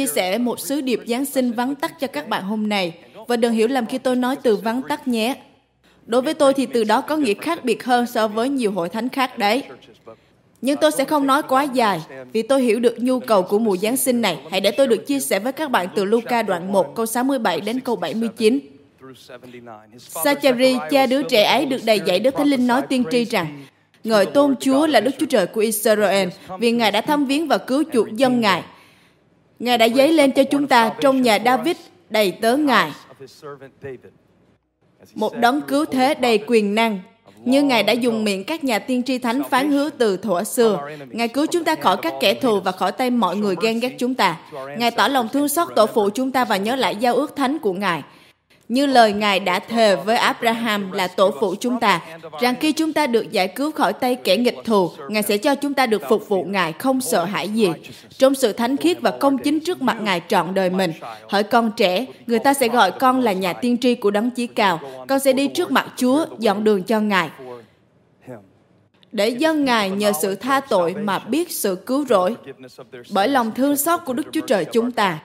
Chia sẻ một sứ điệp Giáng sinh vắn tắt cho các bạn hôm nay. Và đừng hiểu lầm khi tôi nói từ vắn tắt nhé. Đối với tôi thì từ đó có nghĩa khác biệt hơn so với nhiều hội thánh khác đấy. Nhưng tôi sẽ không nói quá dài, vì tôi hiểu được nhu cầu của mùa Giáng sinh này. Hãy để tôi được chia sẻ với các bạn từ Luca đoạn 1 câu 67 đến câu 79. Sachari, cha đứa trẻ ấy được đầy dạy Đức Thánh Linh nói tiên tri rằng, Ngợi tôn Chúa là Đức Chúa Trời của Israel, vì Ngài đã thăm viếng và cứu chuộc dân Ngài. Ngài đã dấy lên cho chúng ta trong nhà David đầy tớ Ngài. Một đấng cứu thế đầy quyền năng, như Ngài đã dùng miệng các nhà tiên tri thánh phán hứa từ thuở xưa. Ngài cứu chúng ta khỏi các kẻ thù và khỏi tay mọi người ghen ghét chúng ta. Ngài tỏ lòng thương xót tổ phụ chúng ta và nhớ lại giao ước thánh của Ngài như lời Ngài đã thề với Abraham là tổ phụ chúng ta, rằng khi chúng ta được giải cứu khỏi tay kẻ nghịch thù, Ngài sẽ cho chúng ta được phục vụ Ngài không sợ hãi gì. Trong sự thánh khiết và công chính trước mặt Ngài trọn đời mình. Hỡi con trẻ, người ta sẽ gọi con là nhà tiên tri của đấng chí cao. Con sẽ đi trước mặt Chúa, dọn đường cho Ngài. Để dân Ngài nhờ sự tha tội mà biết sự cứu rỗi. Bởi lòng thương xót của Đức Chúa Trời chúng ta,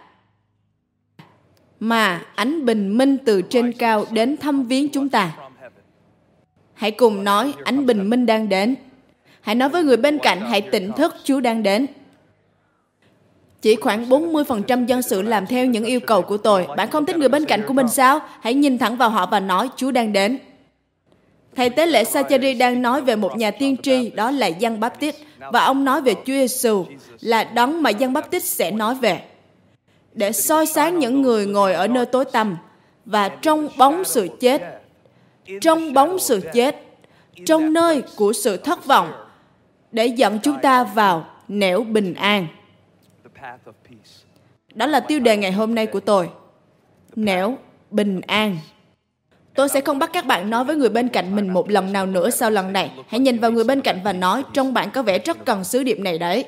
mà ánh bình minh từ trên cao đến thăm viếng chúng ta. Hãy cùng nói ánh bình minh đang đến. Hãy nói với người bên cạnh hãy tỉnh thức Chúa đang đến. Chỉ khoảng 40% dân sự làm theo những yêu cầu của tôi. Bạn không thích người bên cạnh của mình sao? Hãy nhìn thẳng vào họ và nói Chúa đang đến. Thầy tế lễ Sacheri đang nói về một nhà tiên tri, đó là Giăng Baptist, và ông nói về Chúa Giêsu là đấng mà Giăng Baptist sẽ nói về để soi sáng những người ngồi ở nơi tối tăm và trong bóng sự chết. Trong bóng sự chết trong nơi của sự thất vọng để dẫn chúng ta vào nẻo bình an. Đó là tiêu đề ngày hôm nay của tôi. Nẻo bình an. Tôi sẽ không bắt các bạn nói với người bên cạnh mình một lần nào nữa sau lần này. Hãy nhìn vào người bên cạnh và nói trong bạn có vẻ rất cần sứ điệp này đấy.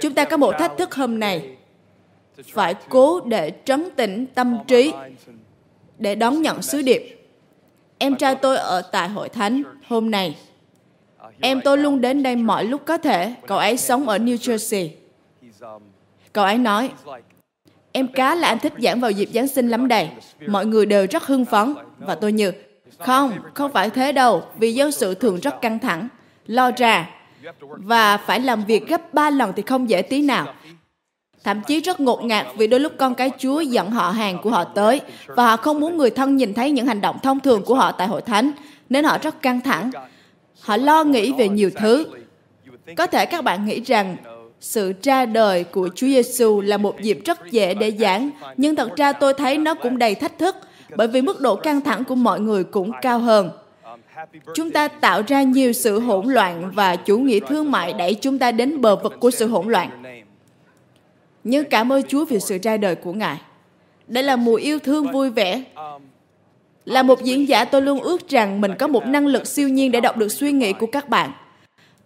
Chúng ta có một thách thức hôm nay. Phải cố để trấn tĩnh tâm trí để đón nhận sứ điệp. Em trai tôi ở tại hội thánh hôm nay. Em tôi luôn đến đây mọi lúc có thể. Cậu ấy sống ở New Jersey. Cậu ấy nói, em cá là anh thích giảng vào dịp Giáng sinh lắm đây. Mọi người đều rất hưng phấn. Và tôi như, không, không phải thế đâu, vì dân sự thường rất căng thẳng. Lo ra, và phải làm việc gấp ba lần thì không dễ tí nào. Thậm chí rất ngột ngạt vì đôi lúc con cái Chúa dẫn họ hàng của họ tới và họ không muốn người thân nhìn thấy những hành động thông thường của họ tại hội thánh nên họ rất căng thẳng. Họ lo nghĩ về nhiều thứ. Có thể các bạn nghĩ rằng sự ra đời của Chúa Giêsu là một dịp rất dễ để giảng, nhưng thật ra tôi thấy nó cũng đầy thách thức bởi vì mức độ căng thẳng của mọi người cũng cao hơn chúng ta tạo ra nhiều sự hỗn loạn và chủ nghĩa thương mại đẩy chúng ta đến bờ vực của sự hỗn loạn. Nhưng cảm ơn chúa vì sự ra đời của ngài. Đây là mùa yêu thương vui vẻ. là một diễn giả tôi luôn ước rằng mình có một năng lực siêu nhiên để đọc được suy nghĩ của các bạn.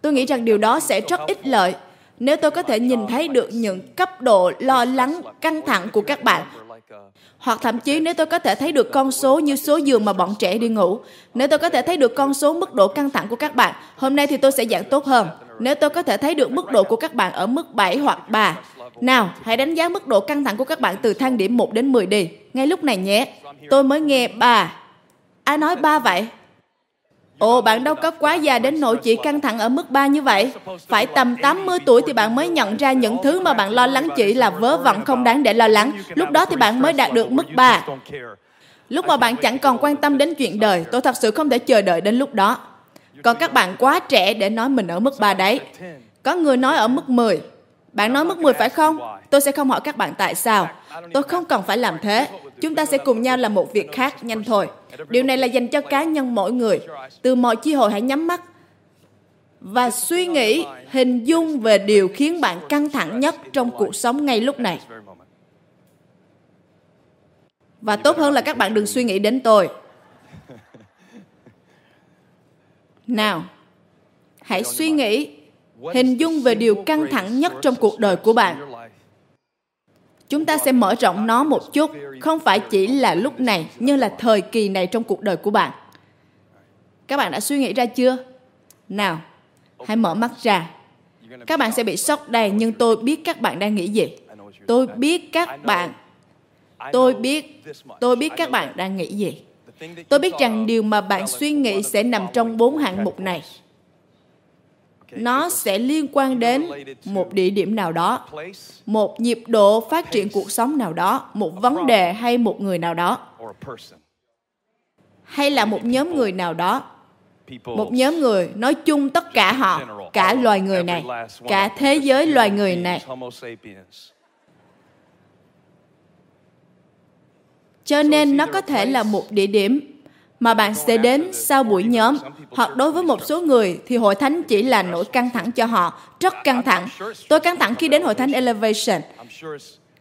Tôi nghĩ rằng điều đó sẽ rất ích lợi nếu tôi có thể nhìn thấy được những cấp độ lo lắng căng thẳng của các bạn hoặc thậm chí nếu tôi có thể thấy được con số như số giường mà bọn trẻ đi ngủ, nếu tôi có thể thấy được con số mức độ căng thẳng của các bạn, hôm nay thì tôi sẽ giảng tốt hơn. Nếu tôi có thể thấy được mức độ của các bạn ở mức 7 hoặc 3. Nào, hãy đánh giá mức độ căng thẳng của các bạn từ thang điểm 1 đến 10 đi. Ngay lúc này nhé. Tôi mới nghe 3. Ai nói 3 vậy? Ồ, bạn đâu có quá già đến nỗi chỉ căng thẳng ở mức 3 như vậy. Phải tầm 80 tuổi thì bạn mới nhận ra những thứ mà bạn lo lắng chỉ là vớ vẩn không đáng để lo lắng. Lúc đó thì bạn mới đạt được mức 3. Lúc mà bạn chẳng còn quan tâm đến chuyện đời, tôi thật sự không thể chờ đợi đến lúc đó. Còn các bạn quá trẻ để nói mình ở mức 3 đấy. Có người nói ở mức 10. Bạn nói mức 10 phải không? Tôi sẽ không hỏi các bạn tại sao. Tôi không cần phải làm thế. Chúng ta sẽ cùng nhau làm một việc khác nhanh thôi. Điều này là dành cho cá nhân mỗi người. Từ mọi chi hội hãy nhắm mắt và suy nghĩ, hình dung về điều khiến bạn căng thẳng nhất trong cuộc sống ngay lúc này. Và tốt hơn là các bạn đừng suy nghĩ đến tôi. Nào, hãy suy nghĩ, hình dung về điều căng thẳng nhất trong cuộc đời của bạn chúng ta sẽ mở rộng nó một chút không phải chỉ là lúc này nhưng là thời kỳ này trong cuộc đời của bạn. Các bạn đã suy nghĩ ra chưa? Nào hãy mở mắt ra. Các bạn sẽ bị sốc đây, nhưng tôi biết các bạn đang nghĩ gì. Tôi biết các bạn tôi biết tôi biết các bạn đang nghĩ gì. Tôi biết rằng điều mà bạn suy nghĩ sẽ nằm trong bốn hạng mục này nó sẽ liên quan đến một địa điểm nào đó một nhịp độ phát triển cuộc sống nào đó một vấn đề hay một người nào đó. hay là một nhóm người nào đó. một nhóm người nói chung tất cả họ cả loài người này cả thế giới loài người này. Cho nên nó có thể là một địa điểm mà bạn sẽ đến sau buổi nhóm hoặc đối với một số người thì hội thánh chỉ là nỗi căng thẳng cho họ rất căng thẳng tôi căng thẳng khi đến hội thánh elevation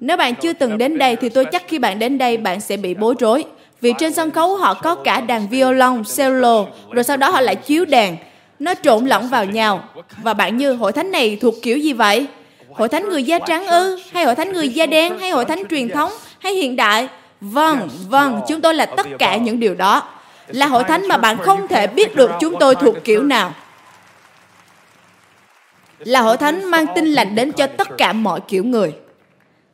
nếu bạn chưa từng đến đây thì tôi chắc khi bạn đến đây bạn sẽ bị bối rối vì trên sân khấu họ có cả đàn violon, cello, rồi sau đó họ lại chiếu đàn. Nó trộn lẫn vào nhau. Và bạn như hội thánh này thuộc kiểu gì vậy? Hội thánh người da trắng ư? Hay hội thánh người da đen? Hay hội thánh truyền thống? Hay hiện đại? Vâng, vâng, chúng tôi là tất cả những điều đó là hội thánh mà bạn không thể biết được chúng tôi thuộc kiểu nào. Là hội thánh mang tin lành đến cho tất cả mọi kiểu người.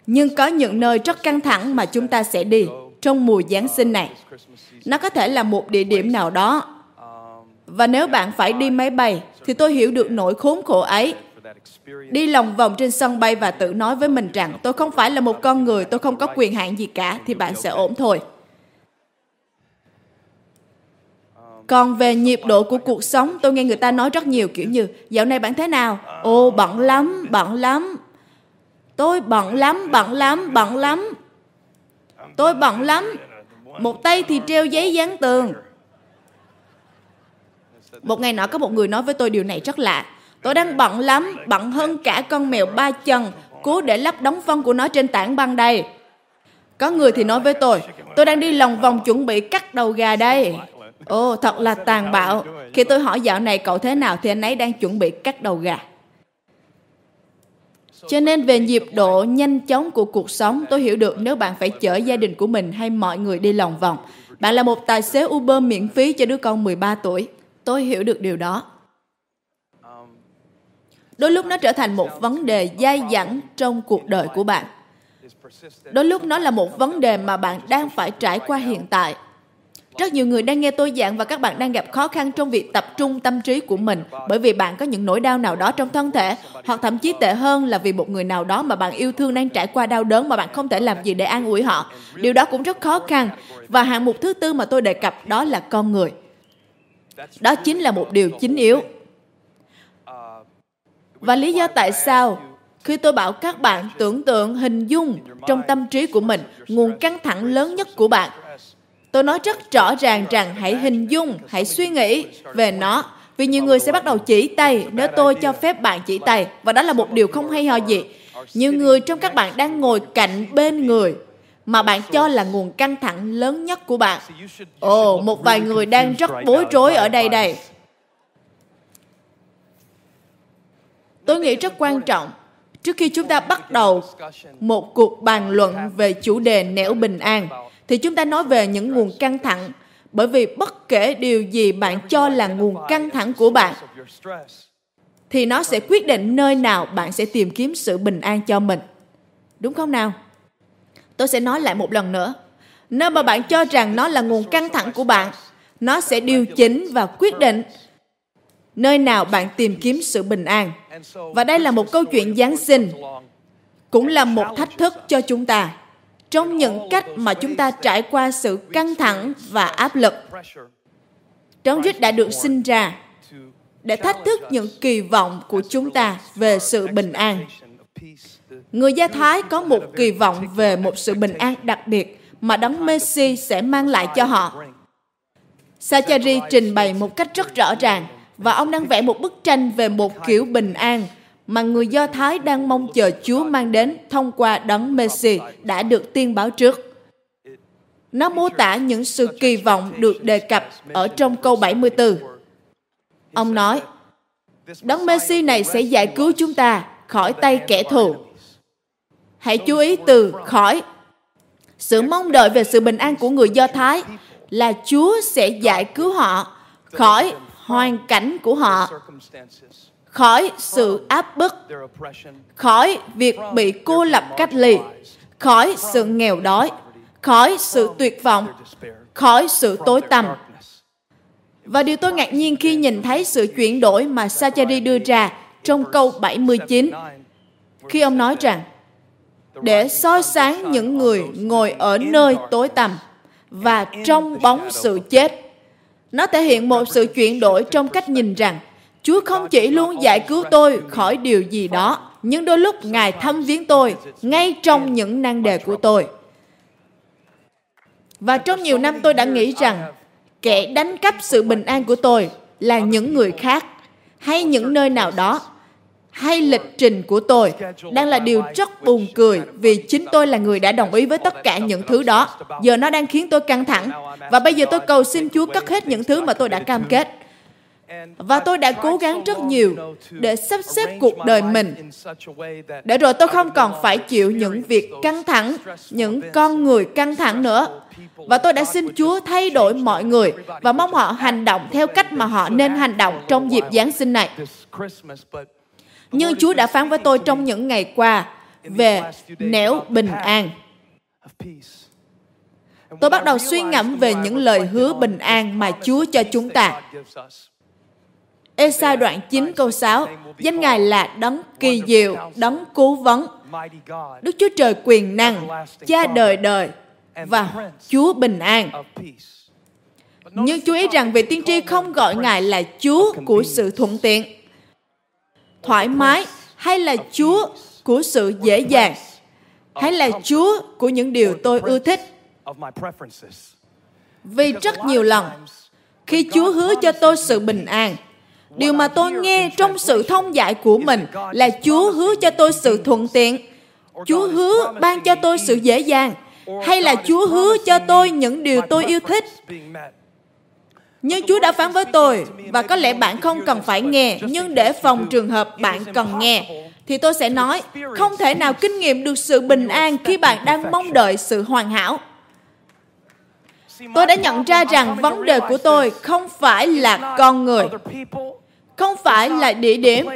Nhưng có những nơi rất căng thẳng mà chúng ta sẽ đi trong mùa Giáng sinh này. Nó có thể là một địa điểm nào đó. Và nếu bạn phải đi máy bay, thì tôi hiểu được nỗi khốn khổ ấy. Đi lòng vòng trên sân bay và tự nói với mình rằng tôi không phải là một con người, tôi không có quyền hạn gì cả, thì bạn sẽ ổn thôi. Còn về nhịp độ của cuộc sống, tôi nghe người ta nói rất nhiều kiểu như Dạo này bạn thế nào? Ồ, bận lắm, bận lắm. Tôi bận lắm, bận lắm, bận lắm. Tôi bận lắm. Một tay thì treo giấy dán tường. Một ngày nọ có một người nói với tôi điều này rất lạ. Tôi đang bận lắm, bận hơn cả con mèo ba chân, cố để lắp đóng phân của nó trên tảng băng đây. Có người thì nói với tôi, tôi đang đi lòng vòng chuẩn bị cắt đầu gà đây. Ồ, thật là tàn bạo. Khi tôi hỏi dạo này cậu thế nào thì anh ấy đang chuẩn bị cắt đầu gà. Cho nên về nhịp độ nhanh chóng của cuộc sống, tôi hiểu được nếu bạn phải chở gia đình của mình hay mọi người đi lòng vòng. Bạn là một tài xế Uber miễn phí cho đứa con 13 tuổi. Tôi hiểu được điều đó. Đôi lúc nó trở thành một vấn đề dai dẳng trong cuộc đời của bạn. Đôi lúc nó là một vấn đề mà bạn đang phải trải qua hiện tại rất nhiều người đang nghe tôi giảng và các bạn đang gặp khó khăn trong việc tập trung tâm trí của mình, bởi vì bạn có những nỗi đau nào đó trong thân thể, hoặc thậm chí tệ hơn là vì một người nào đó mà bạn yêu thương đang trải qua đau đớn mà bạn không thể làm gì để an ủi họ. Điều đó cũng rất khó khăn. Và hạng mục thứ tư mà tôi đề cập đó là con người. Đó chính là một điều chính yếu. Và lý do tại sao khi tôi bảo các bạn tưởng tượng, hình dung trong tâm trí của mình, nguồn căng thẳng lớn nhất của bạn Tôi nói rất rõ ràng rằng hãy hình dung, hãy suy nghĩ về nó. Vì nhiều người sẽ bắt đầu chỉ tay nếu tôi cho phép bạn chỉ tay. Và đó là một điều không hay ho gì. Nhiều người trong các bạn đang ngồi cạnh bên người mà bạn cho là nguồn căng thẳng lớn nhất của bạn. Ồ, một vài người đang rất bối rối ở đây đây. Tôi nghĩ rất quan trọng trước khi chúng ta bắt đầu một cuộc bàn luận về chủ đề nẻo bình an, thì chúng ta nói về những nguồn căng thẳng. Bởi vì bất kể điều gì bạn cho là nguồn căng thẳng của bạn, thì nó sẽ quyết định nơi nào bạn sẽ tìm kiếm sự bình an cho mình. Đúng không nào? Tôi sẽ nói lại một lần nữa. Nơi mà bạn cho rằng nó là nguồn căng thẳng của bạn, nó sẽ điều chỉnh và quyết định nơi nào bạn tìm kiếm sự bình an và đây là một câu chuyện giáng sinh, cũng là một thách thức cho chúng ta trong những cách mà chúng ta trải qua sự căng thẳng và áp lực. Đấng Christ đã được sinh ra để thách thức những kỳ vọng của chúng ta về sự bình an. Người Do Thái có một kỳ vọng về một sự bình an đặc biệt mà Đấng Messi sẽ mang lại cho họ. Sachari trình bày một cách rất rõ ràng và ông đang vẽ một bức tranh về một kiểu bình an mà người Do Thái đang mong chờ Chúa mang đến thông qua đấng Messi đã được tiên báo trước. Nó mô tả những sự kỳ vọng được đề cập ở trong câu 74. Ông nói, Đấng Messi này sẽ giải cứu chúng ta khỏi tay kẻ thù. Hãy chú ý từ khỏi. Sự mong đợi về sự bình an của người Do Thái là Chúa sẽ giải cứu họ khỏi hoàn cảnh của họ khỏi sự áp bức, khỏi việc bị cô lập cách ly, khỏi sự nghèo đói, khỏi sự tuyệt vọng, khỏi sự tối tăm. Và điều tôi ngạc nhiên khi nhìn thấy sự chuyển đổi mà Sacheri đưa ra trong câu 79 khi ông nói rằng để soi sáng những người ngồi ở nơi tối tăm và trong bóng sự chết. Nó thể hiện một sự chuyển đổi trong cách nhìn rằng Chúa không chỉ luôn giải cứu tôi khỏi điều gì đó, nhưng đôi lúc Ngài thăm viếng tôi ngay trong những nan đề của tôi. Và trong nhiều năm tôi đã nghĩ rằng kẻ đánh cắp sự bình an của tôi là những người khác hay những nơi nào đó hay lịch trình của tôi đang là điều rất buồn cười vì chính tôi là người đã đồng ý với tất cả những thứ đó. Giờ nó đang khiến tôi căng thẳng và bây giờ tôi cầu xin Chúa cất hết những thứ mà tôi đã cam kết. Và tôi đã cố gắng rất nhiều để sắp xếp cuộc đời mình để rồi tôi không còn phải chịu những việc căng thẳng, những con người căng thẳng nữa. Và tôi đã xin Chúa thay đổi mọi người và mong họ hành động theo cách mà họ nên hành động trong dịp Giáng sinh này. Nhưng Chúa đã phán với tôi trong những ngày qua về nẻo bình an. Tôi bắt đầu suy ngẫm về những lời hứa bình an mà Chúa cho chúng ta. Esai đoạn 9 câu 6, danh Ngài là đấng kỳ diệu, đấng cứu vấn, Đức Chúa Trời quyền năng, cha đời đời và Chúa bình an. Nhưng chú ý rằng vị tiên tri không gọi Ngài là Chúa của sự thuận tiện, thoải mái hay là Chúa của sự dễ dàng hay là Chúa của những điều tôi ưa thích. Vì rất nhiều lần, khi Chúa hứa cho tôi sự bình an, điều mà tôi nghe trong sự thông dạy của mình là Chúa hứa cho tôi sự thuận tiện, Chúa hứa ban cho tôi sự dễ dàng, hay là Chúa hứa cho tôi những điều tôi yêu thích. Nhưng Chúa đã phán với tôi, và có lẽ bạn không cần phải nghe, nhưng để phòng trường hợp bạn cần nghe, thì tôi sẽ nói, không thể nào kinh nghiệm được sự bình an khi bạn đang mong đợi sự hoàn hảo. Tôi đã nhận ra rằng vấn đề của tôi không phải là con người, không phải là địa điểm,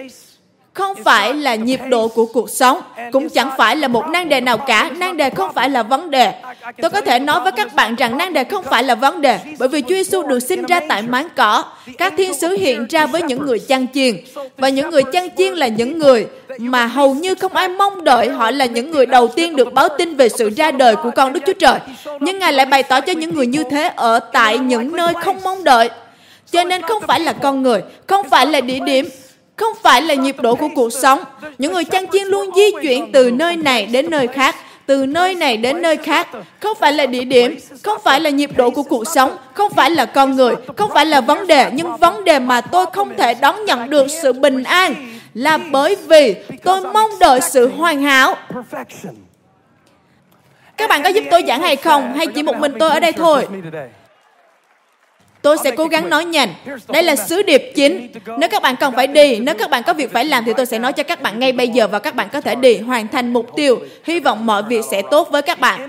không phải là nhịp độ của cuộc sống, cũng chẳng phải là một nan đề nào cả. Nan đề không phải là vấn đề. Tôi có thể nói với các bạn rằng nan đề không phải là vấn đề, bởi vì Chúa Giêsu được sinh ra tại máng cỏ. Các thiên sứ hiện ra với những người chăn chiên, và những người chăn chiên là những người mà hầu như không ai mong đợi họ là những người đầu tiên được báo tin về sự ra đời của con Đức Chúa Trời. Nhưng Ngài lại bày tỏ cho những người như thế ở tại những nơi không mong đợi. Cho nên không phải là con người, không phải là địa điểm, không phải là nhịp độ của cuộc sống. Những người chăn chiên luôn di chuyển từ nơi này đến nơi khác, từ nơi này đến nơi khác. Không phải là địa điểm, không phải là nhịp độ của cuộc sống, không phải là con người, không phải là vấn đề, nhưng vấn đề mà tôi không thể đón nhận được sự bình an là bởi vì tôi mong đợi sự hoàn hảo. Các bạn có giúp tôi giảng hay không? Hay chỉ một mình tôi ở đây thôi? Tôi sẽ cố gắng nói nhanh. Đây là sứ điệp chính. Nếu các bạn cần phải đi, nếu các bạn có việc phải làm thì tôi sẽ nói cho các bạn ngay bây giờ và các bạn có thể đi hoàn thành mục tiêu. Hy vọng mọi việc sẽ tốt với các bạn.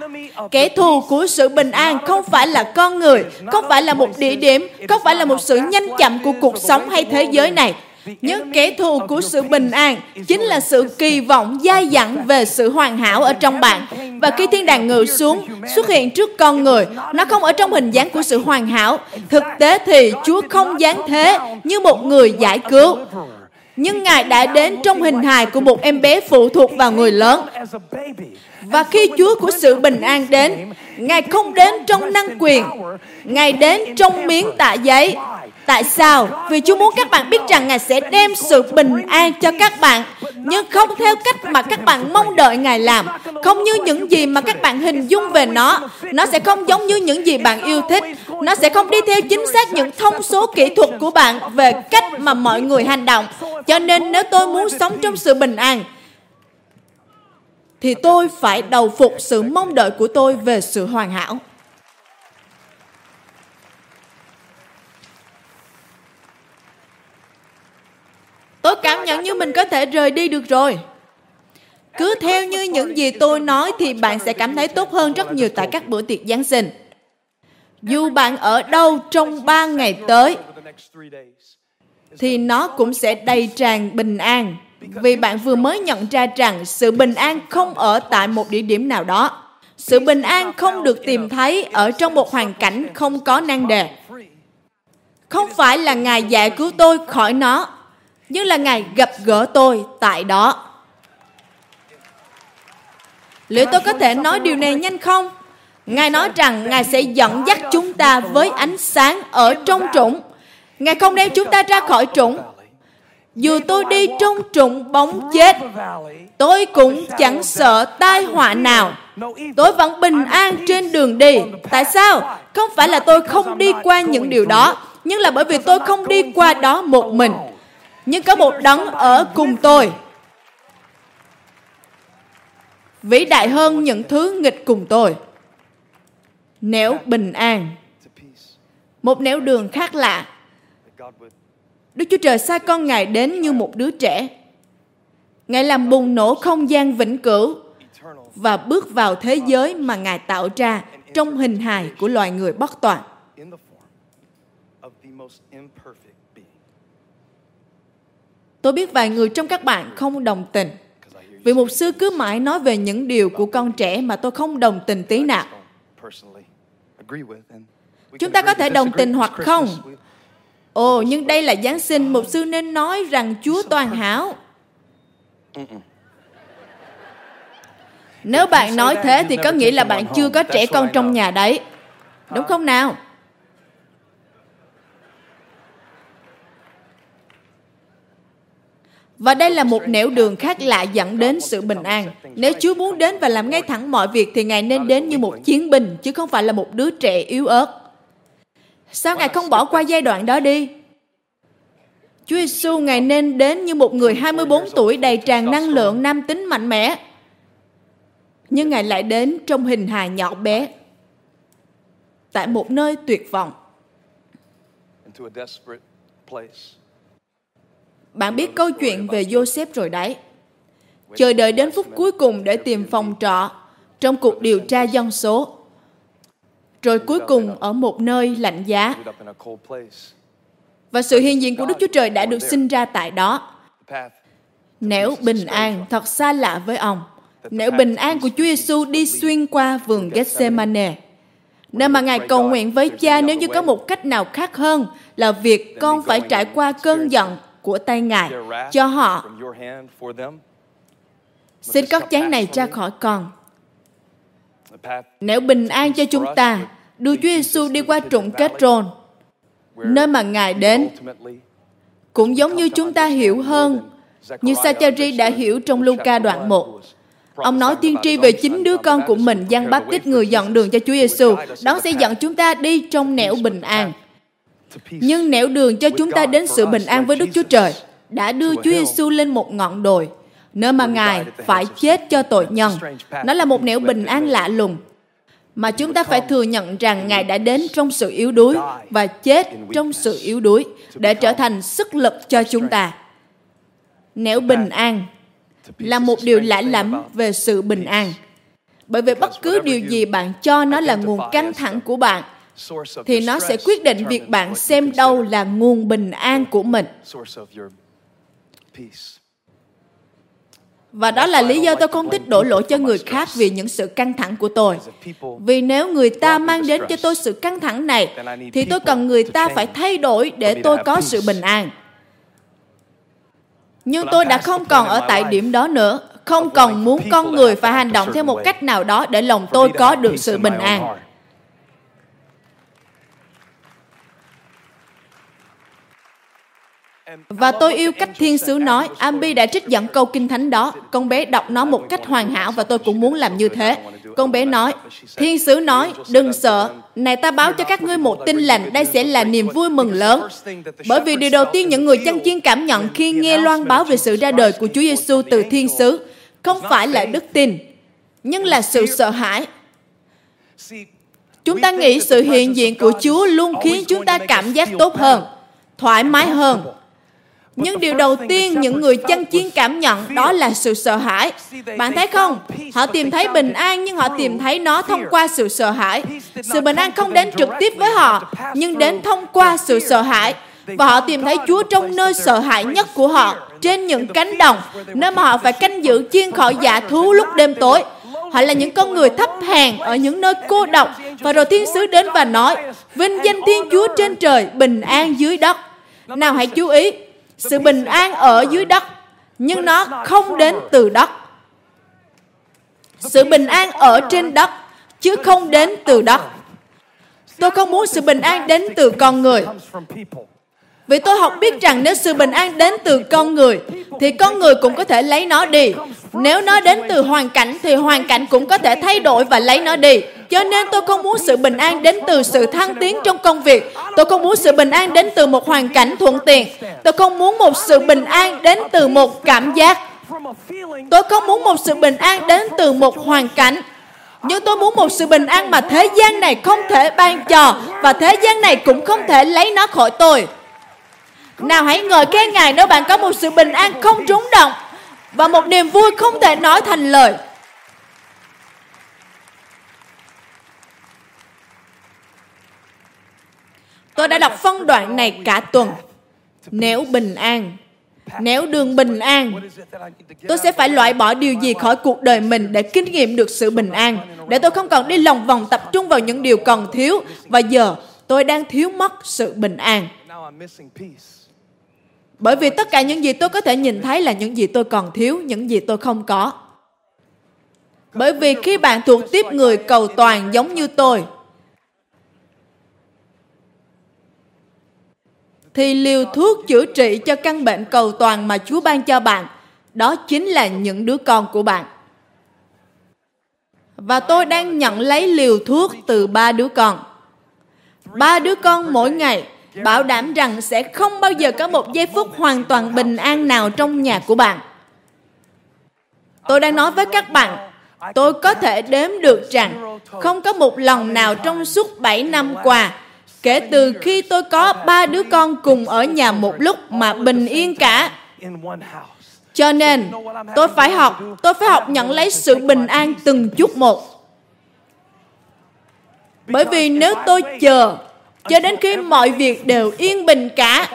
Kẻ thù của sự bình an không phải là con người, không phải là một địa điểm, không phải là một sự nhanh chậm của cuộc sống hay thế giới này. Nhưng kẻ thù của sự bình an chính là sự kỳ vọng dai dẳng về sự hoàn hảo ở trong bạn. Và khi thiên đàng ngự xuống, xuất hiện trước con người, nó không ở trong hình dáng của sự hoàn hảo. Thực tế thì Chúa không dáng thế như một người giải cứu. Nhưng Ngài đã đến trong hình hài của một em bé phụ thuộc vào người lớn. Và khi Chúa của sự bình an đến, Ngài không đến trong năng quyền, Ngài đến trong miếng tạ giấy, Tại sao? Vì Chúa muốn các bạn biết rằng Ngài sẽ đem sự bình an cho các bạn, nhưng không theo cách mà các bạn mong đợi Ngài làm, không như những gì mà các bạn hình dung về nó. Nó sẽ không giống như những gì bạn yêu thích. Nó sẽ không đi theo chính xác những thông số kỹ thuật của bạn về cách mà mọi người hành động. Cho nên nếu tôi muốn sống trong sự bình an, thì tôi phải đầu phục sự mong đợi của tôi về sự hoàn hảo. Tôi cảm nhận như mình có thể rời đi được rồi. Cứ theo như những gì tôi nói thì bạn sẽ cảm thấy tốt hơn rất nhiều tại các bữa tiệc Giáng sinh. Dù bạn ở đâu trong ba ngày tới, thì nó cũng sẽ đầy tràn bình an vì bạn vừa mới nhận ra rằng sự bình an không ở tại một địa điểm nào đó sự bình an không được tìm thấy ở trong một hoàn cảnh không có nan đề không phải là ngài giải cứu tôi khỏi nó nhưng là ngài gặp gỡ tôi tại đó. Liệu tôi có thể nói điều này nhanh không? Ngài nói rằng ngài sẽ dẫn dắt chúng ta với ánh sáng ở trong trũng. Ngài không đem chúng ta ra khỏi trũng. Dù tôi đi trong trũng bóng chết, tôi cũng chẳng sợ tai họa nào. Tôi vẫn bình an trên đường đi. Tại sao? Không phải là tôi không đi qua những điều đó, nhưng là bởi vì tôi không đi qua đó một mình nhưng có một đấng ở cùng tôi vĩ đại hơn những thứ nghịch cùng tôi nếu bình an một nẻo đường khác lạ Đức Chúa Trời sai con Ngài đến như một đứa trẻ. Ngài làm bùng nổ không gian vĩnh cửu và bước vào thế giới mà Ngài tạo ra trong hình hài của loài người bất toàn. Tôi biết vài người trong các bạn không đồng tình vì mục sư cứ mãi nói về những điều của con trẻ mà tôi không đồng tình tí nào. Chúng ta có thể đồng tình hoặc không, Ồ, nhưng đây là Giáng sinh, mục sư nên nói rằng Chúa toàn hảo. Nếu bạn nói thế thì có nghĩa là bạn chưa có trẻ con trong nhà đấy. Đúng không nào? Và đây là một nẻo đường khác lạ dẫn đến sự bình an. Nếu Chúa muốn đến và làm ngay thẳng mọi việc thì Ngài nên đến như một chiến binh, chứ không phải là một đứa trẻ yếu ớt. Sao Ngài không bỏ qua giai đoạn đó đi? Chúa Giêsu Ngài nên đến như một người 24 tuổi đầy tràn năng lượng nam tính mạnh mẽ. Nhưng Ngài lại đến trong hình hài nhỏ bé. Tại một nơi tuyệt vọng. Bạn biết câu chuyện về Joseph rồi đấy. Chờ đợi đến phút cuối cùng để tìm phòng trọ trong cuộc điều tra dân số rồi cuối cùng ở một nơi lạnh giá. Và sự hiện diện của Đức Chúa Trời đã được sinh ra tại đó. Nếu bình an thật xa lạ với ông, nếu bình an của Chúa Giêsu đi xuyên qua vườn Gethsemane, nơi mà Ngài cầu nguyện với cha nếu như có một cách nào khác hơn là việc con phải trải qua cơn giận của tay Ngài cho họ. Xin cất chén này ra khỏi con nếu bình an cho chúng ta, đưa Chúa Giêsu đi qua trụng kết rôn, nơi mà Ngài đến, cũng giống như chúng ta hiểu hơn, như Sachari đã hiểu trong Luca đoạn 1. Ông nói tiên tri về chính đứa con của mình, Giăng Báp Tích người dẫn đường cho Chúa Giêsu. Đó sẽ dẫn chúng ta đi trong nẻo bình an. Nhưng nẻo đường cho chúng ta đến sự bình an với Đức Chúa Trời đã đưa Chúa Giêsu lên một ngọn đồi nơi mà Ngài phải chết cho tội nhân. Nó là một nẻo bình an lạ lùng mà chúng ta phải thừa nhận rằng Ngài đã đến trong sự yếu đuối và chết trong sự yếu đuối để trở thành sức lực cho chúng ta. Nẻo bình an là một điều lạ lẫm về sự bình an. Bởi vì bất cứ điều gì bạn cho nó là nguồn căng thẳng của bạn, thì nó sẽ quyết định việc bạn xem đâu là nguồn bình an của mình. Và đó là lý do tôi không thích đổ lỗi cho người khác vì những sự căng thẳng của tôi. Vì nếu người ta mang đến cho tôi sự căng thẳng này, thì tôi cần người ta phải thay đổi để tôi có sự bình an. Nhưng tôi đã không còn ở tại điểm đó nữa, không còn muốn con người phải hành động theo một cách nào đó để lòng tôi có được sự bình an. Và tôi yêu cách thiên sứ nói, Ambi đã trích dẫn câu kinh thánh đó. Con bé đọc nó một cách hoàn hảo và tôi cũng muốn làm như thế. Con bé nói, thiên sứ nói, đừng sợ, này ta báo cho các ngươi một tin lành, đây sẽ là niềm vui mừng lớn. Bởi vì điều đầu tiên những người chân chiên cảm nhận khi nghe loan báo về sự ra đời của Chúa Giêsu từ thiên sứ, không phải là đức tin, nhưng là sự sợ hãi. Chúng ta nghĩ sự hiện diện của Chúa luôn khiến chúng ta cảm giác tốt hơn, thoải mái hơn, nhưng điều đầu tiên những người chân chiến cảm nhận đó là sự sợ hãi. Bạn thấy không? họ tìm thấy bình an nhưng họ tìm thấy nó thông qua sự sợ hãi. Sự bình an không đến trực tiếp với họ nhưng đến thông qua sự sợ hãi. Và họ tìm thấy Chúa trong nơi sợ hãi nhất của họ, trên những cánh đồng, nơi mà họ phải canh giữ chiên khỏi giả thú lúc đêm tối. Họ là những con người thấp hèn ở những nơi cô độc. và rồi thiên sứ đến và nói Vinh danh Thiên Chúa trên trời, bình an dưới đất. Nào hãy chú ý, sự bình an ở dưới đất, nhưng nó không đến từ đất. Sự bình an ở trên đất, chứ không đến từ đất. Tôi không muốn sự bình an đến từ con người. Vì tôi học biết rằng nếu sự bình an đến từ con người, thì con người cũng có thể lấy nó đi. Nếu nó đến từ hoàn cảnh, thì hoàn cảnh cũng có thể thay đổi và lấy nó đi. Cho nên tôi không muốn sự bình an đến từ sự thăng tiến trong công việc. Tôi không muốn sự bình an đến từ một hoàn cảnh thuận tiện. Tôi không muốn một sự bình an đến từ một cảm giác. Tôi không muốn một sự bình an đến từ một hoàn cảnh. Nhưng tôi muốn một sự bình an mà thế gian này không thể ban cho, và thế gian này cũng không thể lấy nó khỏi tôi. Nào hãy ngợi khen Ngài nếu bạn có một sự bình an không trúng động và một niềm vui không thể nói thành lời. Tôi đã đọc phân đoạn này cả tuần. Nếu bình an, nếu đường bình an, tôi sẽ phải loại bỏ điều gì khỏi cuộc đời mình để kinh nghiệm được sự bình an, để tôi không còn đi lòng vòng tập trung vào những điều còn thiếu. Và giờ tôi đang thiếu mất sự bình an. Bởi vì tất cả những gì tôi có thể nhìn thấy là những gì tôi còn thiếu, những gì tôi không có. Bởi vì khi bạn thuộc tiếp người cầu toàn giống như tôi, thì liều thuốc chữa trị cho căn bệnh cầu toàn mà Chúa ban cho bạn, đó chính là những đứa con của bạn. Và tôi đang nhận lấy liều thuốc từ ba đứa con. Ba đứa con mỗi ngày bảo đảm rằng sẽ không bao giờ có một giây phút hoàn toàn bình an nào trong nhà của bạn. Tôi đang nói với các bạn, tôi có thể đếm được rằng không có một lần nào trong suốt 7 năm qua kể từ khi tôi có ba đứa con cùng ở nhà một lúc mà bình yên cả. Cho nên, tôi phải học, tôi phải học nhận lấy sự bình an từng chút một. Bởi vì nếu tôi chờ cho đến khi mọi việc đều yên bình cả.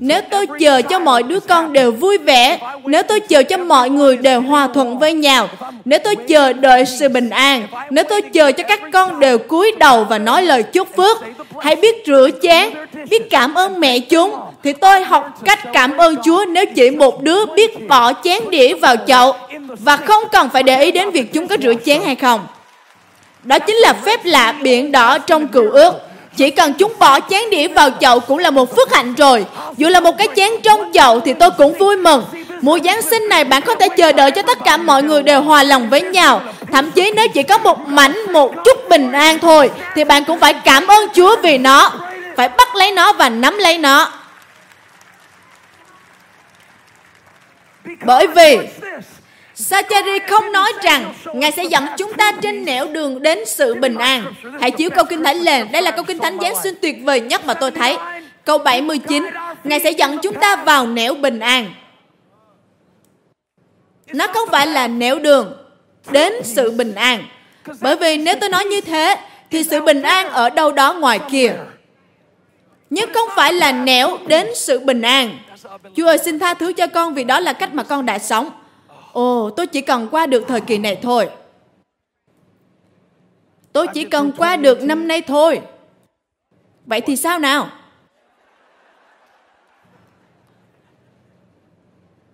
Nếu tôi chờ cho mọi đứa con đều vui vẻ, nếu tôi chờ cho mọi người đều hòa thuận với nhau, nếu tôi chờ đợi sự bình an, nếu tôi chờ cho các con đều cúi đầu và nói lời chúc phước, hãy biết rửa chén, biết cảm ơn mẹ chúng, thì tôi học cách cảm ơn Chúa nếu chỉ một đứa biết bỏ chén đĩa vào chậu và không cần phải để ý đến việc chúng có rửa chén hay không. Đó chính là phép lạ biển đỏ trong cựu ước. Chỉ cần chúng bỏ chén đĩa vào chậu cũng là một phước hạnh rồi. Dù là một cái chén trong chậu thì tôi cũng vui mừng. Mùa Giáng sinh này bạn không thể chờ đợi cho tất cả mọi người đều hòa lòng với nhau. Thậm chí nếu chỉ có một mảnh, một chút bình an thôi thì bạn cũng phải cảm ơn Chúa vì nó. Phải bắt lấy nó và nắm lấy nó. Bởi vì Sacheri không nói rằng Ngài sẽ dẫn chúng ta trên nẻo đường đến sự bình an. Hãy chiếu câu kinh thánh lên. Đây là câu kinh thánh Giáng sinh tuyệt vời nhất mà tôi thấy. Câu 79. Ngài sẽ dẫn chúng ta vào nẻo bình an. Nó không phải là nẻo đường đến sự bình an. Bởi vì nếu tôi nói như thế, thì sự bình an ở đâu đó ngoài kia. Nhưng không phải là nẻo đến sự bình an. Chúa ơi xin tha thứ cho con vì đó là cách mà con đã sống. Ồ, tôi chỉ cần qua được thời kỳ này thôi. Tôi chỉ cần qua được năm nay thôi. Vậy thì sao nào?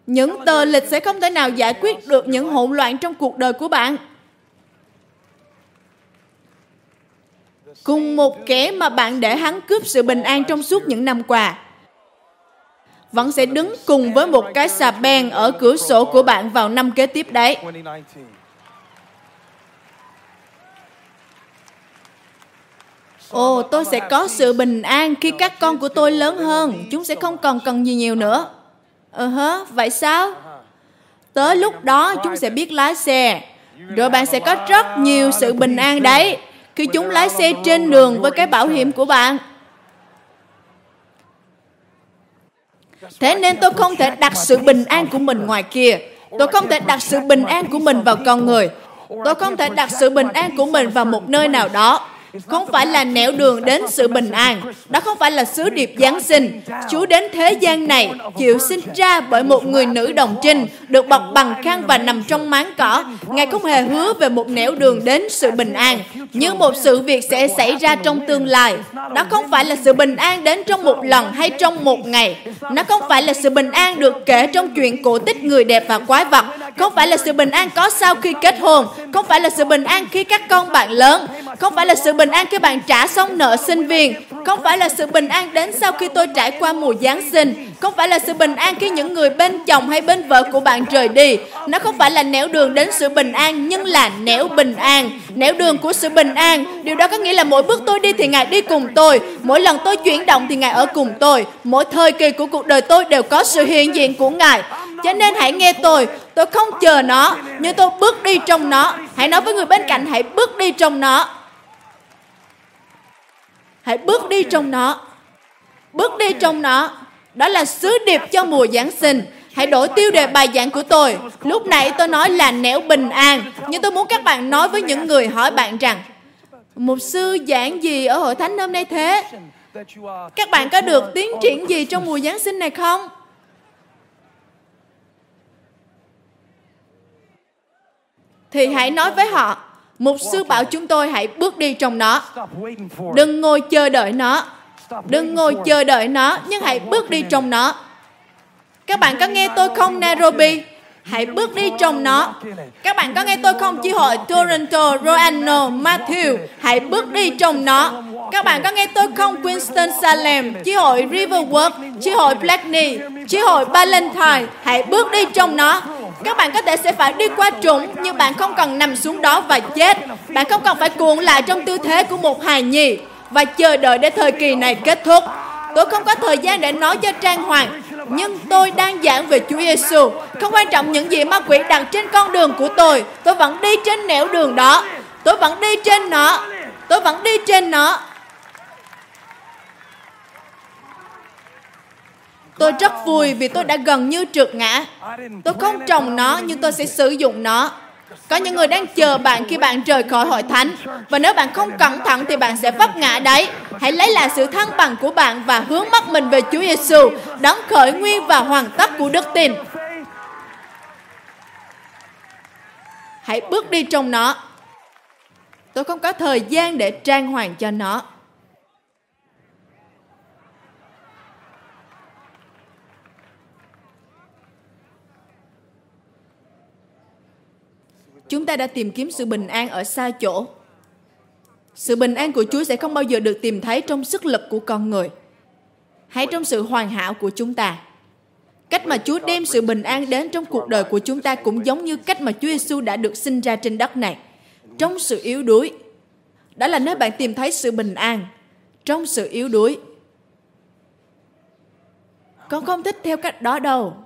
Những tờ lịch sẽ không thể nào giải quyết được những hỗn loạn trong cuộc đời của bạn. Cùng một kẻ mà bạn để hắn cướp sự bình an trong suốt những năm qua vẫn sẽ đứng cùng với một cái xà beng ở cửa sổ của bạn vào năm kế tiếp đấy. Ồ, tôi sẽ có sự bình an khi các con của tôi lớn hơn. Chúng sẽ không còn cần gì nhiều nữa. Ờ uh hớ, vậy sao? Tới lúc đó chúng sẽ biết lái xe. Rồi bạn sẽ có rất nhiều sự bình an đấy khi chúng lái xe trên đường với cái bảo hiểm của bạn. Thế nên tôi không thể đặt sự bình an của mình ngoài kia. Tôi không thể đặt sự bình an của mình vào con người. Tôi không thể đặt sự bình an của mình vào một nơi nào đó không phải là nẻo đường đến sự bình an. Đó không phải là sứ điệp Giáng sinh. Chúa đến thế gian này chịu sinh ra bởi một người nữ đồng trinh, được bọc bằng khăn và nằm trong máng cỏ. Ngài không hề hứa về một nẻo đường đến sự bình an, nhưng một sự việc sẽ xảy ra trong tương lai. Đó không phải là sự bình an đến trong một lần hay trong một ngày. Nó không phải là sự bình an được kể trong chuyện cổ tích người đẹp và quái vật. Không phải là sự bình an có sau khi kết hôn. Không phải là sự bình an khi các con bạn lớn. Không phải là sự bình bình an khi bạn trả xong nợ sinh viên. Không phải là sự bình an đến sau khi tôi trải qua mùa Giáng sinh. Không phải là sự bình an khi những người bên chồng hay bên vợ của bạn rời đi. Nó không phải là nẻo đường đến sự bình an, nhưng là nẻo bình an. Nẻo đường của sự bình an. Điều đó có nghĩa là mỗi bước tôi đi thì Ngài đi cùng tôi. Mỗi lần tôi chuyển động thì Ngài ở cùng tôi. Mỗi thời kỳ của cuộc đời tôi đều có sự hiện diện của Ngài. Cho nên hãy nghe tôi, tôi không chờ nó, nhưng tôi bước đi trong nó. Hãy nói với người bên cạnh, hãy bước đi trong nó. Hãy bước đi trong nó. Bước đi trong nó. Đó là sứ điệp cho mùa Giáng sinh. Hãy đổi tiêu đề bài giảng của tôi. Lúc nãy tôi nói là nẻo bình an. Nhưng tôi muốn các bạn nói với những người hỏi bạn rằng Một sư giảng gì ở hội thánh hôm nay thế? Các bạn có được tiến triển gì trong mùa Giáng sinh này không? Thì hãy nói với họ Mục sư bảo chúng tôi hãy bước đi trong nó. Đừng ngồi chờ đợi nó. Đừng ngồi chờ đợi nó Nhưng hãy bước đi trong nó. Các bạn có nghe tôi không Nairobi? Hãy bước đi trong nó. Các bạn có nghe tôi không? Chi hội Toronto, Roano, Matthew Hãy bước đi trong nó. Các bạn có nghe tôi không? Winston Salem Chi hội Riverwalk Chi hội Blackney Chi hội Valentine Hãy bước đi trong nó các bạn có thể sẽ phải đi qua trũng nhưng bạn không cần nằm xuống đó và chết. Bạn không cần phải cuộn lại trong tư thế của một hài nhi và chờ đợi để thời kỳ này kết thúc. Tôi không có thời gian để nói cho Trang Hoàng, nhưng tôi đang giảng về Chúa Giêsu. Không quan trọng những gì ma quỷ đặt trên con đường của tôi, tôi vẫn đi trên nẻo đường đó. Tôi vẫn đi trên nó. Tôi vẫn đi trên nó. Tôi rất vui vì tôi đã gần như trượt ngã. Tôi không trồng nó nhưng tôi sẽ sử dụng nó. Có những người đang chờ bạn khi bạn rời khỏi hội thánh. Và nếu bạn không cẩn thận thì bạn sẽ vấp ngã đấy. Hãy lấy lại sự thăng bằng của bạn và hướng mắt mình về Chúa Giêsu, đấng khởi nguyên và hoàn tất của đức tin. Hãy bước đi trong nó. Tôi không có thời gian để trang hoàng cho nó. Chúng ta đã tìm kiếm sự bình an ở xa chỗ. Sự bình an của Chúa sẽ không bao giờ được tìm thấy trong sức lực của con người, hay trong sự hoàn hảo của chúng ta. Cách mà Chúa đem sự bình an đến trong cuộc đời của chúng ta cũng giống như cách mà Chúa Giêsu đã được sinh ra trên đất này, trong sự yếu đuối. Đó là nơi bạn tìm thấy sự bình an, trong sự yếu đuối. Con không thích theo cách đó đâu.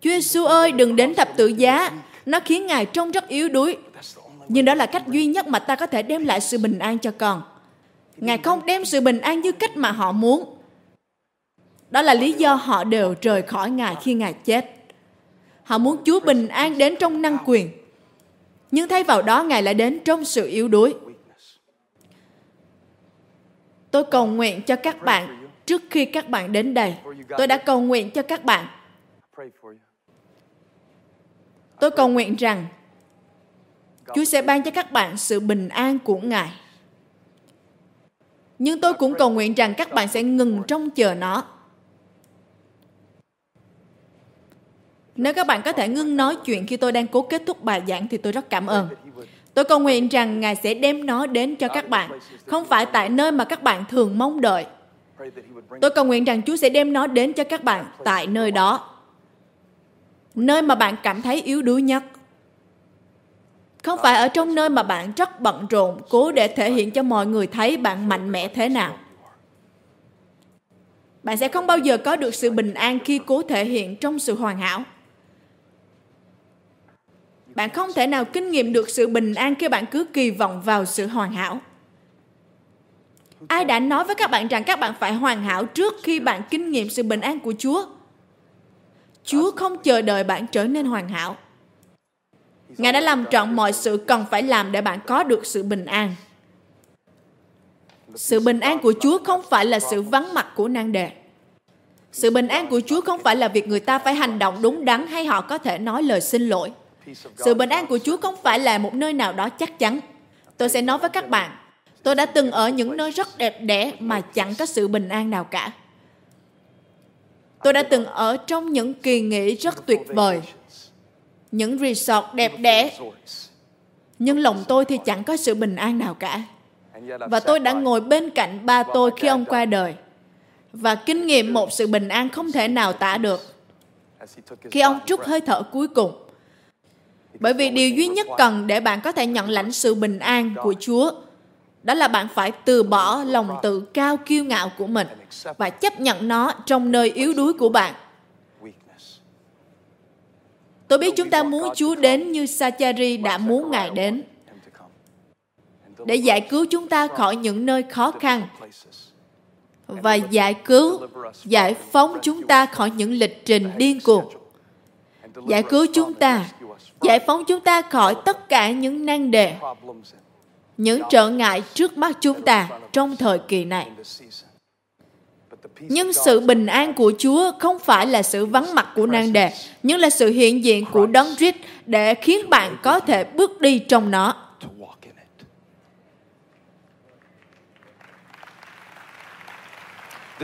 Chúa Giêsu ơi, đừng đến thập tự giá nó khiến Ngài trông rất yếu đuối. Nhưng đó là cách duy nhất mà ta có thể đem lại sự bình an cho con. Ngài không đem sự bình an như cách mà họ muốn. Đó là lý do họ đều rời khỏi Ngài khi Ngài chết. Họ muốn Chúa bình an đến trong năng quyền. Nhưng thay vào đó, Ngài lại đến trong sự yếu đuối. Tôi cầu nguyện cho các bạn trước khi các bạn đến đây. Tôi đã cầu nguyện cho các bạn Tôi cầu nguyện rằng Chúa sẽ ban cho các bạn sự bình an của Ngài. Nhưng tôi cũng cầu nguyện rằng các bạn sẽ ngừng trông chờ nó. Nếu các bạn có thể ngưng nói chuyện khi tôi đang cố kết thúc bài giảng thì tôi rất cảm ơn. Tôi cầu nguyện rằng Ngài sẽ đem nó đến cho các bạn, không phải tại nơi mà các bạn thường mong đợi. Tôi cầu nguyện rằng Chúa sẽ đem nó đến cho các bạn tại nơi đó nơi mà bạn cảm thấy yếu đuối nhất. Không phải ở trong nơi mà bạn rất bận rộn, cố để thể hiện cho mọi người thấy bạn mạnh mẽ thế nào. Bạn sẽ không bao giờ có được sự bình an khi cố thể hiện trong sự hoàn hảo. Bạn không thể nào kinh nghiệm được sự bình an khi bạn cứ kỳ vọng vào sự hoàn hảo. Ai đã nói với các bạn rằng các bạn phải hoàn hảo trước khi bạn kinh nghiệm sự bình an của chúa? Chúa không chờ đợi bạn trở nên hoàn hảo. Ngài đã làm trọn mọi sự cần phải làm để bạn có được sự bình an. Sự bình an của Chúa không phải là sự vắng mặt của nan đề. Sự bình an của Chúa không phải là việc người ta phải hành động đúng đắn hay họ có thể nói lời xin lỗi. Sự bình an của Chúa không phải là một nơi nào đó chắc chắn. Tôi sẽ nói với các bạn, tôi đã từng ở những nơi rất đẹp đẽ mà chẳng có sự bình an nào cả. Tôi đã từng ở trong những kỳ nghỉ rất tuyệt vời, những resort đẹp đẽ, nhưng lòng tôi thì chẳng có sự bình an nào cả. Và tôi đã ngồi bên cạnh ba tôi khi ông qua đời và kinh nghiệm một sự bình an không thể nào tả được khi ông trút hơi thở cuối cùng. Bởi vì điều duy nhất cần để bạn có thể nhận lãnh sự bình an của Chúa đó là bạn phải từ bỏ lòng tự cao kiêu ngạo của mình và chấp nhận nó trong nơi yếu đuối của bạn. Tôi biết chúng ta muốn Chúa đến như Sachari đã muốn Ngài đến để giải cứu chúng ta khỏi những nơi khó khăn và giải cứu, giải phóng chúng ta khỏi những lịch trình điên cuồng. Giải cứu chúng ta, giải phóng chúng ta khỏi tất cả những nan đề, những trở ngại trước mắt chúng ta trong thời kỳ này. Nhưng sự bình an của Chúa không phải là sự vắng mặt của nan đề, nhưng là sự hiện diện của đấng Christ để khiến bạn có thể bước đi trong nó.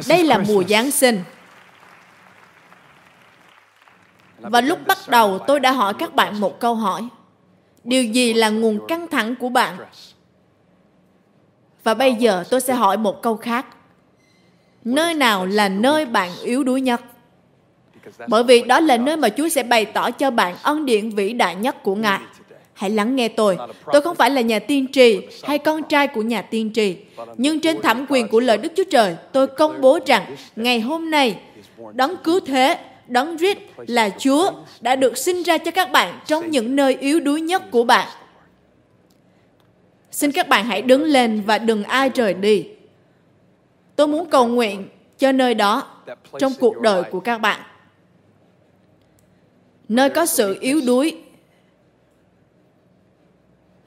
Đây là mùa Giáng sinh. Và lúc bắt đầu tôi đã hỏi các bạn một câu hỏi. Điều gì là nguồn căng thẳng của bạn? Và bây giờ tôi sẽ hỏi một câu khác. Nơi nào là nơi bạn yếu đuối nhất? Bởi vì đó là nơi mà Chúa sẽ bày tỏ cho bạn ân điển vĩ đại nhất của Ngài. Hãy lắng nghe tôi. Tôi không phải là nhà tiên tri hay con trai của nhà tiên tri. Nhưng trên thẩm quyền của lời Đức Chúa Trời, tôi công bố rằng ngày hôm nay, đấng cứu thế, đấng rít là Chúa đã được sinh ra cho các bạn trong những nơi yếu đuối nhất của bạn. Xin các bạn hãy đứng lên và đừng ai rời đi. Tôi muốn cầu nguyện cho nơi đó trong cuộc đời của các bạn. Nơi có sự yếu đuối,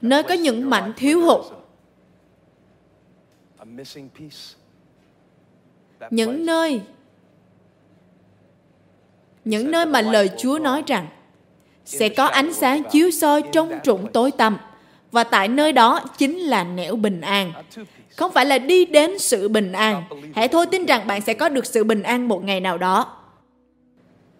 nơi có những mảnh thiếu hụt. Những nơi. Những nơi mà lời Chúa nói rằng sẽ có ánh sáng chiếu soi trong trũng tối tăm và tại nơi đó chính là nẻo bình an. Không phải là đi đến sự bình an. Hãy thôi tin rằng bạn sẽ có được sự bình an một ngày nào đó.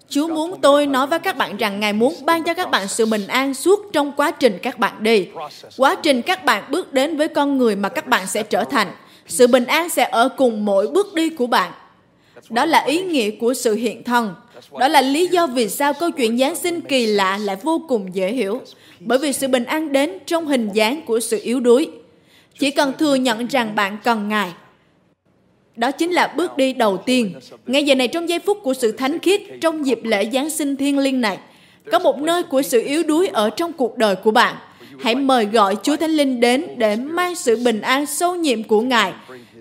Chúa muốn tôi nói với các bạn rằng Ngài muốn ban cho các bạn sự bình an suốt trong quá trình các bạn đi. Quá trình các bạn bước đến với con người mà các bạn sẽ trở thành. Sự bình an sẽ ở cùng mỗi bước đi của bạn. Đó là ý nghĩa của sự hiện thân. Đó là lý do vì sao câu chuyện Giáng sinh kỳ lạ lại vô cùng dễ hiểu. Bởi vì sự bình an đến trong hình dáng của sự yếu đuối. Chỉ cần thừa nhận rằng bạn cần Ngài đó chính là bước đi đầu tiên. Ngay giờ này trong giây phút của sự thánh khiết trong dịp lễ Giáng sinh thiên liêng này, có một nơi của sự yếu đuối ở trong cuộc đời của bạn. Hãy mời gọi Chúa Thánh Linh đến để mang sự bình an sâu nhiệm của Ngài.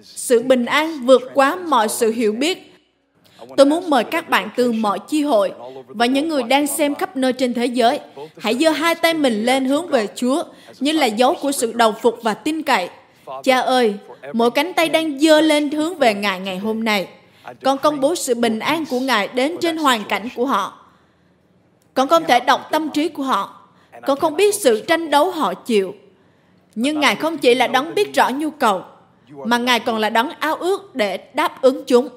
Sự bình an vượt quá mọi sự hiểu biết. Tôi muốn mời các bạn từ mọi chi hội và những người đang xem khắp nơi trên thế giới. Hãy giơ hai tay mình lên hướng về Chúa như là dấu của sự đầu phục và tin cậy. Cha ơi, mỗi cánh tay đang dơ lên hướng về Ngài ngày hôm nay. Con công bố sự bình an của Ngài đến trên hoàn cảnh của họ. Con không thể đọc tâm trí của họ. Con không biết sự tranh đấu họ chịu. Nhưng Ngài không chỉ là đấng biết rõ nhu cầu, mà Ngài còn là đấng ao ước để đáp ứng chúng.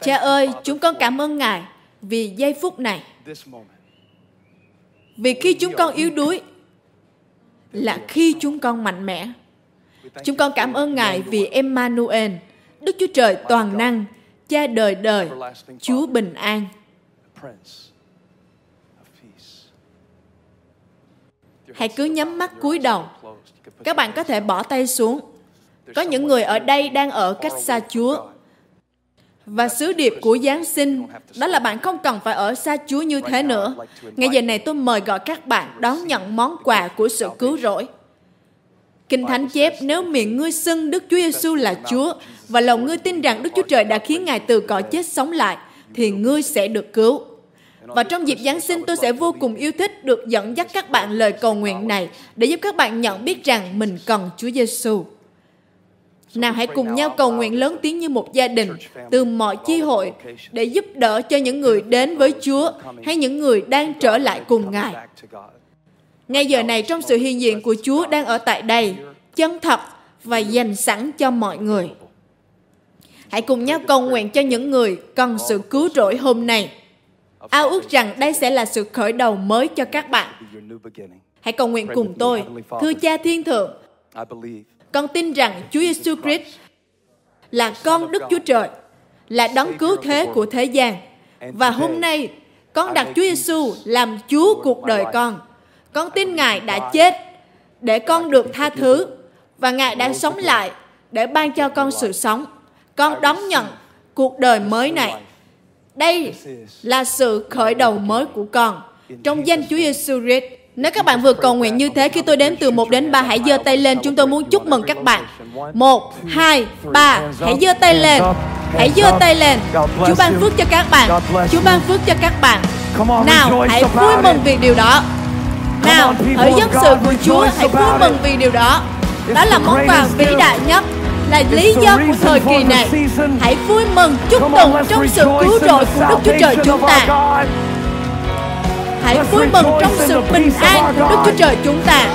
Cha ơi, chúng con cảm ơn Ngài vì giây phút này. Vì khi chúng con yếu đuối, là khi chúng con mạnh mẽ. Chúng con cảm ơn Ngài vì Emmanuel, Đức Chúa Trời toàn năng, Cha đời đời, Chúa bình an. Hãy cứ nhắm mắt cúi đầu. Các bạn có thể bỏ tay xuống. Có những người ở đây đang ở cách xa Chúa. Và sứ điệp của Giáng sinh, đó là bạn không cần phải ở xa Chúa như thế nữa. ngay giờ này tôi mời gọi các bạn đón nhận món quà của sự cứu rỗi. Kinh Thánh chép, nếu miệng ngươi xưng Đức Chúa Giêsu là Chúa và lòng ngươi tin rằng Đức Chúa Trời đã khiến Ngài từ cõi chết sống lại, thì ngươi sẽ được cứu. Và trong dịp Giáng sinh, tôi sẽ vô cùng yêu thích được dẫn dắt các bạn lời cầu nguyện này để giúp các bạn nhận biết rằng mình cần Chúa Giêsu. Nào hãy cùng nhau cầu nguyện lớn tiếng như một gia đình từ mọi chi hội để giúp đỡ cho những người đến với Chúa hay những người đang trở lại cùng Ngài. Ngay giờ này trong sự hiện diện của Chúa đang ở tại đây, chân thật và dành sẵn cho mọi người. Hãy cùng nhau cầu nguyện cho những người cần sự cứu rỗi hôm nay. Ao ước rằng đây sẽ là sự khởi đầu mới cho các bạn. Hãy cầu nguyện cùng tôi. Thưa Cha Thiên Thượng, con tin rằng Chúa Giêsu Christ là con Đức Chúa Trời, là đấng cứu thế của thế gian. Và hôm nay, con đặt Chúa Giêsu làm Chúa cuộc đời con. Con tin Ngài đã chết để con được tha thứ và Ngài đã sống lại để ban cho con sự sống. Con đón nhận cuộc đời mới này. Đây là sự khởi đầu mới của con. Trong danh Chúa Giêsu Christ, nếu các bạn vừa cầu nguyện như thế khi tôi đếm từ 1 đến 3 hãy giơ tay lên chúng tôi muốn chúc mừng các bạn. 1 2 3 hãy giơ tay lên. Hãy giơ tay lên. Chúa ban phước cho các bạn. Chúa ban phước cho các bạn. Nào, hãy vui mừng vì điều đó. Nào, hỡi dân sự của Chúa, hãy vui mừng vì điều đó. Đó là món quà vĩ đại nhất là lý do của thời kỳ này. Hãy vui mừng chúc tụng trong sự cứu rỗi của Đức Chúa Trời chúng ta. Hãy vui mừng trong sự bình an của Đức Chúa Trời chúng ta.